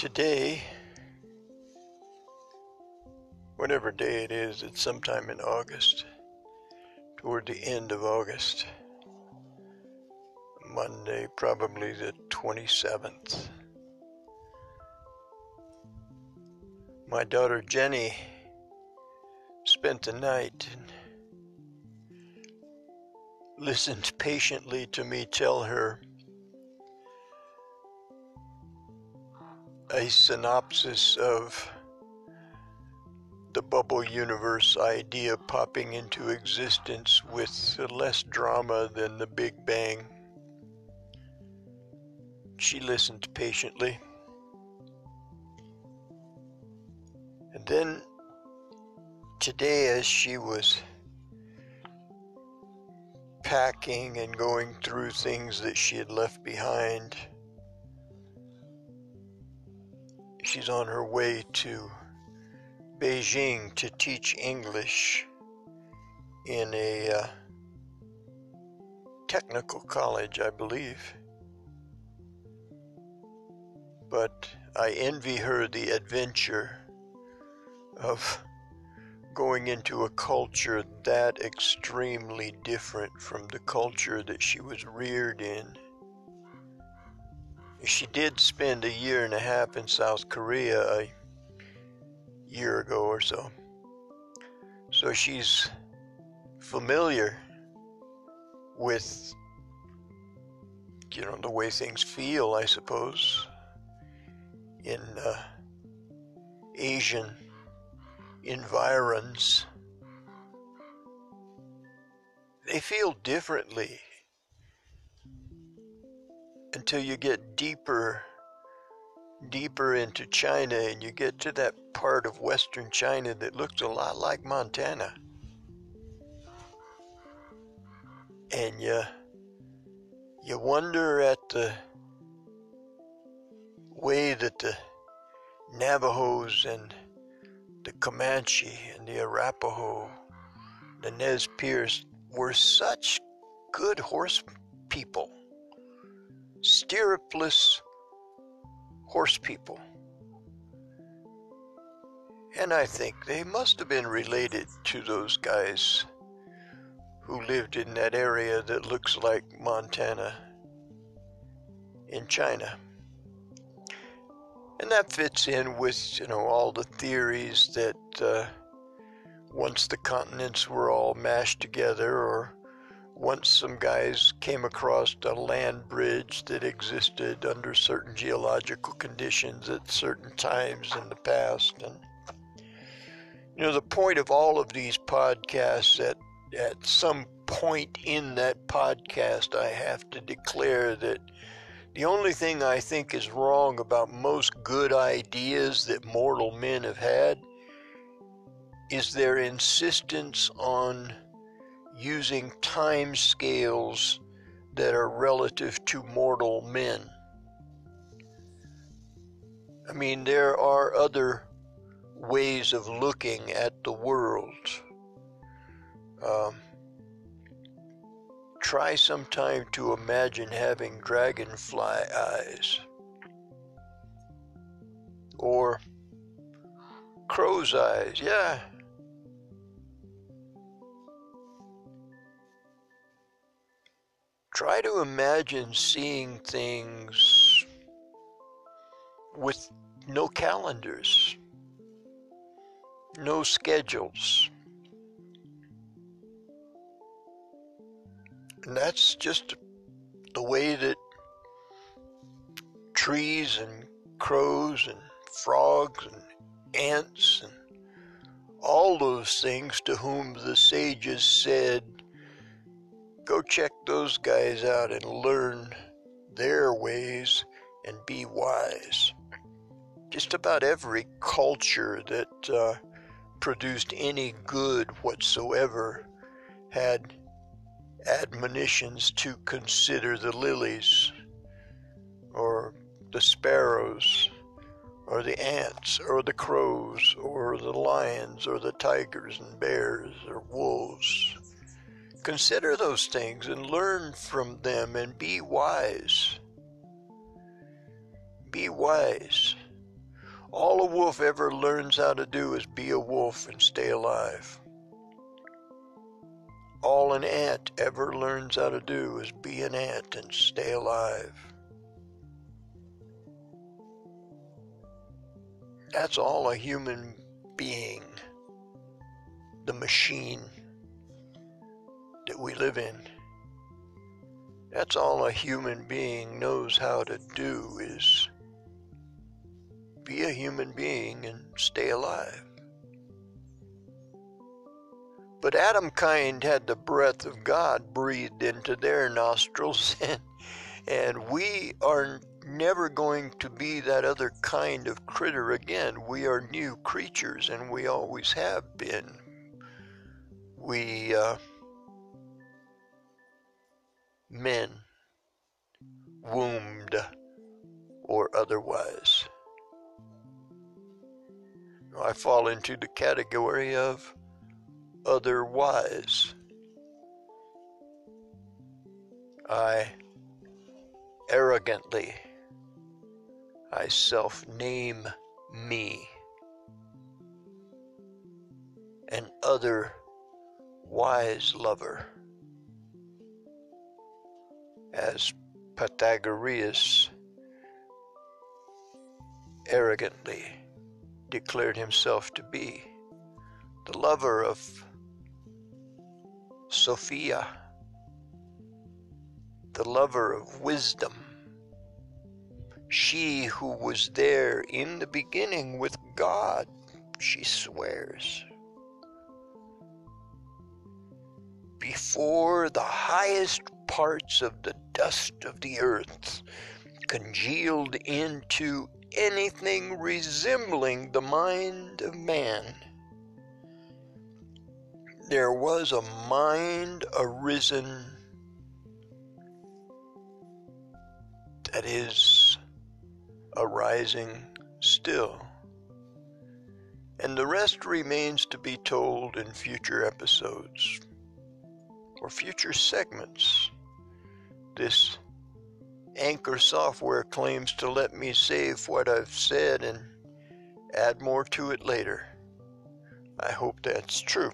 Today, whatever day it is, it's sometime in August, toward the end of August. Monday, probably the 27th. My daughter Jenny spent the night and listened patiently to me tell her a synopsis of the bubble universe idea popping into existence with less drama than the Big Bang. She listened patiently. And then today, as she was packing and going through things that she had left behind, she's on her way to Beijing to teach English in a uh, technical college, I believe. But I envy her the adventure of going into a culture that extremely different from the culture that she was reared in. She did spend a year and a half in South Korea a year ago or so. So she's familiar with, you know, the way things feel, I suppose, in uh, Asian environs. They feel differently until you get deeper deeper into China and you get to that part of western China that looks a lot like Montana. And you you wonder at the way that the Navajos and the Comanche and the Arapaho, the Nez Perce were such good horse people, stirrupless horse people. And I think they must have been related to those guys who lived in that area that looks like Montana in China. And that fits in with, you know, all the theories that uh, once the continents were all mashed together, or once some guys came across a land bridge that existed under certain geological conditions at certain times in the past. And, you know, the point of all of these podcasts at, at some point in that podcast, I have to declare that the only thing I think is wrong about most good ideas that mortal men have had is their insistence on using time scales that are relative to mortal men. I mean, there are other ways of looking at the world. Um, Try sometime to imagine having dragonfly eyes. Or crow's eyes, yeah. Try to imagine seeing things with no calendars, no schedules. And that's just the way that trees and crows and frogs and ants and all those things to whom the sages said, go check those guys out and learn their ways and be wise. Just about every culture that uh, produced any good whatsoever had admonitions to consider the lilies, or the sparrows, or the ants, or the crows, or the lions, or the tigers and bears, or wolves. Consider those things and learn from them and be wise. Be wise. All a wolf ever learns how to do is be a wolf and stay alive. All an ant ever learns how to do is be an ant and stay alive. That's all a human being, the machine that we live in. That's all a human being knows how to do is be a human being and stay alive. But Adam kind had the breath of God breathed into their nostrils, and, we are never going to be that other kind of critter again. We are new creatures, and we always have been. We, uh, men, wombed or otherwise. I fall into the category of otherwise. I arrogantly, I self name me an other wise lover as Pythagoras arrogantly declared himself to be the lover of Sophia, the lover of wisdom, she who was there in the beginning with God, she swears. Before the highest parts of the dust of the earth congealed into anything resembling the mind of man. There was a mind arisen that is arising still. And the rest remains to be told in future episodes or future segments. This Anchor software claims to let me save what I've said and add more to it later. I hope that's true.